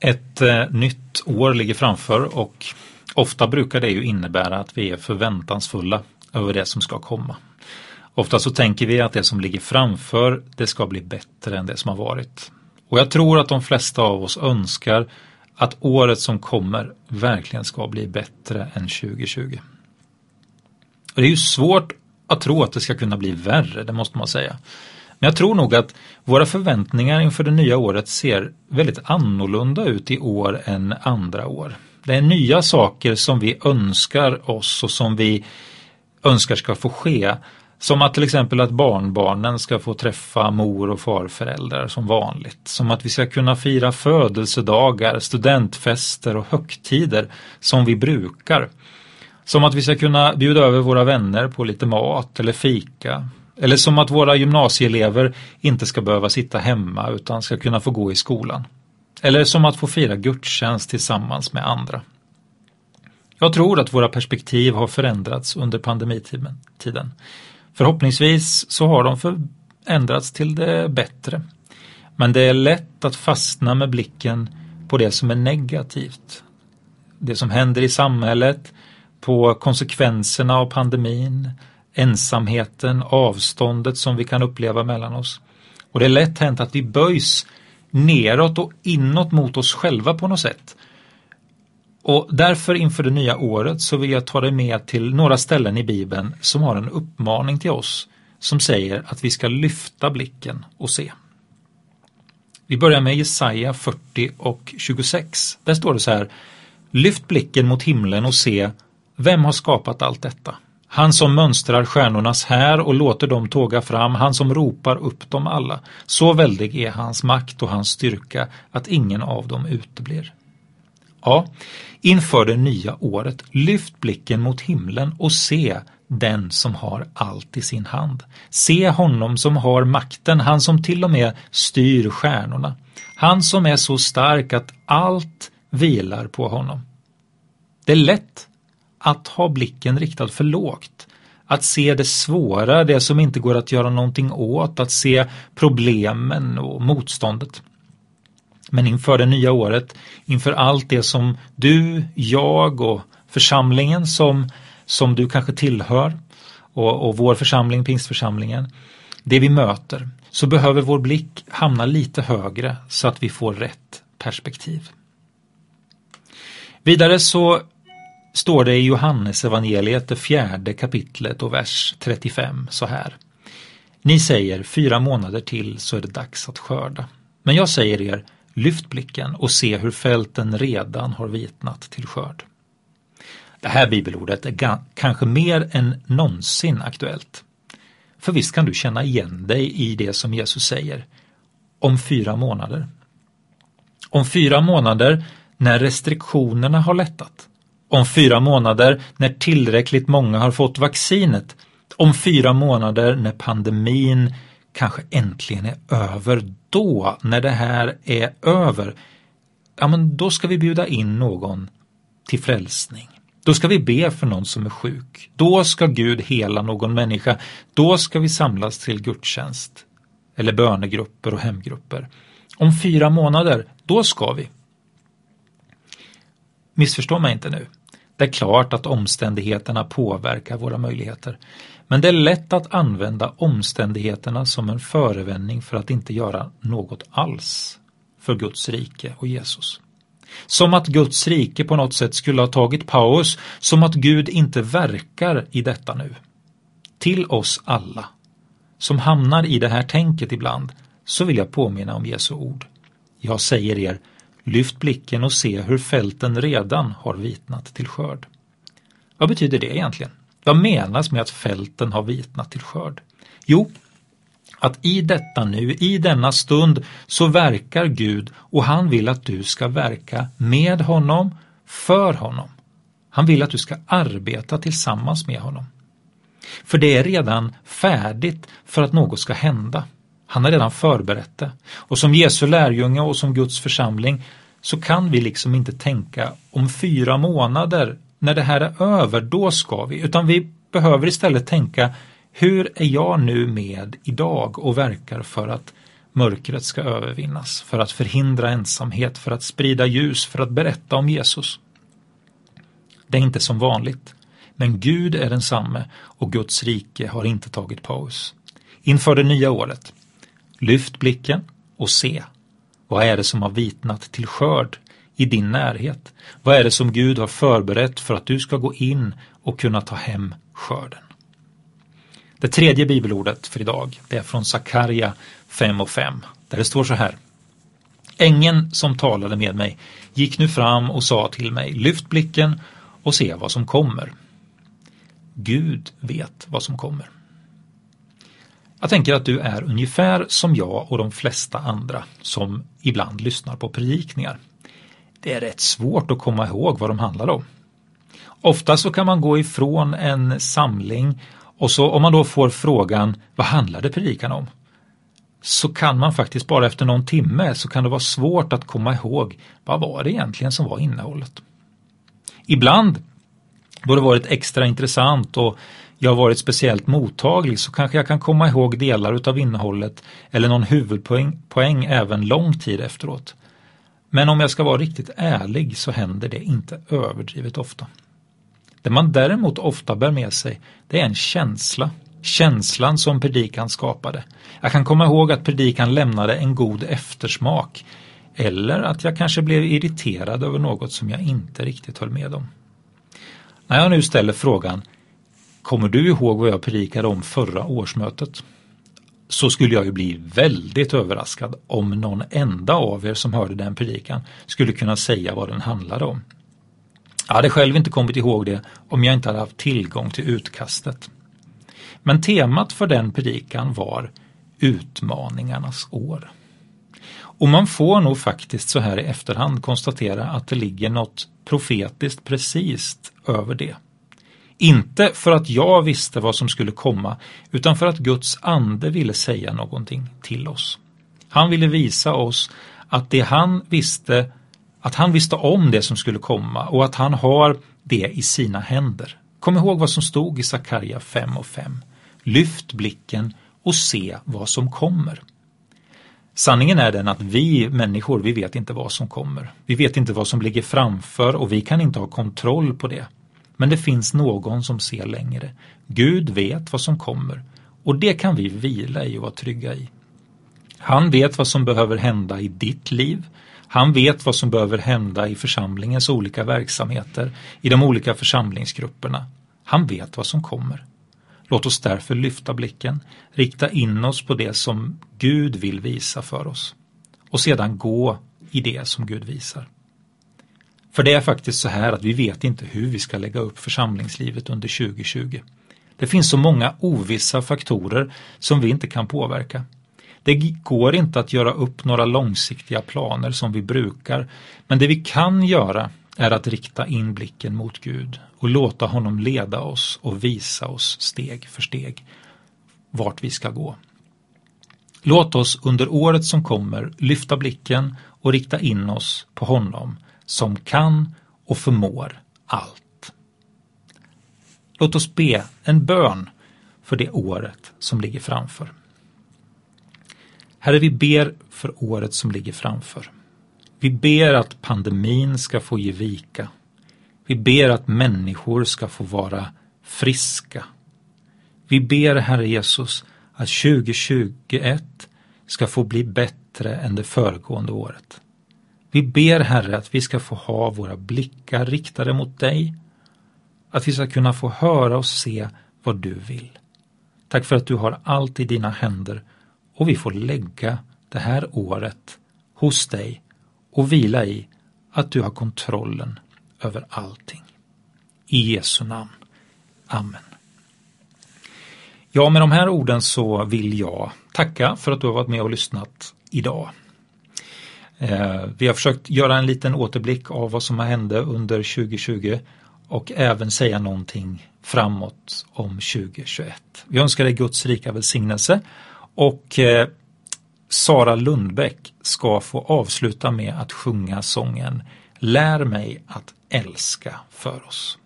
Ett eh, nytt år ligger framför och ofta brukar det ju innebära att vi är förväntansfulla över det som ska komma. Ofta så tänker vi att det som ligger framför det ska bli bättre än det som har varit. Och jag tror att de flesta av oss önskar att året som kommer verkligen ska bli bättre än 2020. Och det är ju svårt att tro att det ska kunna bli värre, det måste man säga. Men jag tror nog att våra förväntningar inför det nya året ser väldigt annorlunda ut i år än andra år. Det är nya saker som vi önskar oss och som vi önskar ska få ske. Som att till exempel att barnbarnen ska få träffa mor och farföräldrar som vanligt. Som att vi ska kunna fira födelsedagar, studentfester och högtider som vi brukar. Som att vi ska kunna bjuda över våra vänner på lite mat eller fika. Eller som att våra gymnasieelever inte ska behöva sitta hemma utan ska kunna få gå i skolan. Eller som att få fira gudstjänst tillsammans med andra. Jag tror att våra perspektiv har förändrats under pandemitiden. Förhoppningsvis så har de förändrats till det bättre. Men det är lätt att fastna med blicken på det som är negativt. Det som händer i samhället, på konsekvenserna av pandemin, ensamheten, avståndet som vi kan uppleva mellan oss. Och det är lätt hänt att vi böjs neråt och inåt mot oss själva på något sätt. Och därför inför det nya året så vill jag ta dig med till några ställen i Bibeln som har en uppmaning till oss som säger att vi ska lyfta blicken och se. Vi börjar med Jesaja 40 och 26. Där står det så här Lyft blicken mot himlen och se vem har skapat allt detta? Han som mönstrar stjärnornas här och låter dem tåga fram, han som ropar upp dem alla. Så väldig är hans makt och hans styrka att ingen av dem uteblir. Ja, inför det nya året, lyft blicken mot himlen och se den som har allt i sin hand. Se honom som har makten, han som till och med styr stjärnorna. Han som är så stark att allt vilar på honom. Det är lätt att ha blicken riktad för lågt. Att se det svåra, det som inte går att göra någonting åt, att se problemen och motståndet. Men inför det nya året, inför allt det som du, jag och församlingen som, som du kanske tillhör och, och vår församling, pingstförsamlingen, det vi möter, så behöver vår blick hamna lite högre så att vi får rätt perspektiv. Vidare så står det i Johannes evangeliet det fjärde kapitlet och vers 35 så här. Ni säger fyra månader till så är det dags att skörda. Men jag säger er, lyft blicken och se hur fälten redan har vitnat till skörd. Det här bibelordet är kanske mer än någonsin aktuellt. För visst kan du känna igen dig i det som Jesus säger om fyra månader. Om fyra månader när restriktionerna har lättat om fyra månader när tillräckligt många har fått vaccinet. Om fyra månader när pandemin kanske äntligen är över. Då, när det här är över, ja men då ska vi bjuda in någon till frälsning. Då ska vi be för någon som är sjuk. Då ska Gud hela någon människa. Då ska vi samlas till gudstjänst eller bönegrupper och hemgrupper. Om fyra månader, då ska vi. Missförstå mig inte nu. Det är klart att omständigheterna påverkar våra möjligheter. Men det är lätt att använda omständigheterna som en förevändning för att inte göra något alls för Guds rike och Jesus. Som att Guds rike på något sätt skulle ha tagit paus, som att Gud inte verkar i detta nu. Till oss alla som hamnar i det här tänket ibland så vill jag påminna om Jesu ord. Jag säger er, Lyft blicken och se hur fälten redan har vitnat till skörd. Vad betyder det egentligen? Vad menas med att fälten har vitnat till skörd? Jo, att i detta nu, i denna stund, så verkar Gud och han vill att du ska verka med honom, för honom. Han vill att du ska arbeta tillsammans med honom. För det är redan färdigt för att något ska hända. Han har redan förberett det. Och som Jesu lärjunge och som Guds församling så kan vi liksom inte tänka om fyra månader när det här är över, då ska vi. Utan vi behöver istället tänka hur är jag nu med idag och verkar för att mörkret ska övervinnas, för att förhindra ensamhet, för att sprida ljus, för att berätta om Jesus. Det är inte som vanligt, men Gud är densamme och Guds rike har inte tagit paus. Inför det nya året, lyft blicken och se. Vad är det som har vitnat till skörd i din närhet? Vad är det som Gud har förberett för att du ska gå in och kunna ta hem skörden? Det tredje bibelordet för idag det är från Sakarja 5 och 5 där det står så här. Ängeln som talade med mig gick nu fram och sa till mig lyft blicken och se vad som kommer. Gud vet vad som kommer. Jag tänker att du är ungefär som jag och de flesta andra som ibland lyssnar på predikningar. Det är rätt svårt att komma ihåg vad de handlar om. Ofta så kan man gå ifrån en samling och så om man då får frågan vad handlade predikan om? Så kan man faktiskt bara efter någon timme så kan det vara svårt att komma ihåg vad var det egentligen som var innehållet. Ibland då det varit extra intressant och jag varit speciellt mottaglig så kanske jag kan komma ihåg delar utav innehållet eller någon huvudpoäng poäng även lång tid efteråt. Men om jag ska vara riktigt ärlig så händer det inte överdrivet ofta. Det man däremot ofta bär med sig det är en känsla. Känslan som predikan skapade. Jag kan komma ihåg att predikan lämnade en god eftersmak eller att jag kanske blev irriterad över något som jag inte riktigt höll med om. När jag nu ställer frågan Kommer du ihåg vad jag predikade om förra årsmötet? Så skulle jag ju bli väldigt överraskad om någon enda av er som hörde den predikan skulle kunna säga vad den handlade om. Jag hade själv inte kommit ihåg det om jag inte hade haft tillgång till utkastet. Men temat för den predikan var utmaningarnas år. Och man får nog faktiskt så här i efterhand konstatera att det ligger något profetiskt precis över det. Inte för att jag visste vad som skulle komma utan för att Guds ande ville säga någonting till oss. Han ville visa oss att det han visste att han visste om det som skulle komma och att han har det i sina händer. Kom ihåg vad som stod i Sakarja 5 och 5. Lyft blicken och se vad som kommer. Sanningen är den att vi människor, vi vet inte vad som kommer. Vi vet inte vad som ligger framför och vi kan inte ha kontroll på det. Men det finns någon som ser längre. Gud vet vad som kommer och det kan vi vila i och vara trygga i. Han vet vad som behöver hända i ditt liv. Han vet vad som behöver hända i församlingens olika verksamheter, i de olika församlingsgrupperna. Han vet vad som kommer. Låt oss därför lyfta blicken, rikta in oss på det som Gud vill visa för oss och sedan gå i det som Gud visar. För det är faktiskt så här att vi vet inte hur vi ska lägga upp församlingslivet under 2020. Det finns så många ovissa faktorer som vi inte kan påverka. Det går inte att göra upp några långsiktiga planer som vi brukar, men det vi kan göra är att rikta in blicken mot Gud och låta honom leda oss och visa oss steg för steg vart vi ska gå. Låt oss under året som kommer lyfta blicken och rikta in oss på honom som kan och förmår allt. Låt oss be en bön för det året som ligger framför. Herre, vi ber för året som ligger framför. Vi ber att pandemin ska få ge vika. Vi ber att människor ska få vara friska. Vi ber, Herre Jesus, att 2021 ska få bli bättre än det föregående året. Vi ber Herre att vi ska få ha våra blickar riktade mot dig, att vi ska kunna få höra och se vad du vill. Tack för att du har allt i dina händer och vi får lägga det här året hos dig och vila i att du har kontrollen över allting. I Jesu namn. Amen. Ja, med de här orden så vill jag tacka för att du har varit med och lyssnat idag. Eh, vi har försökt göra en liten återblick av vad som har hände under 2020 och även säga någonting framåt om 2021. Vi önskar dig Guds rika välsignelse och eh, Sara Lundbäck ska få avsluta med att sjunga sången Lär mig att älska för oss.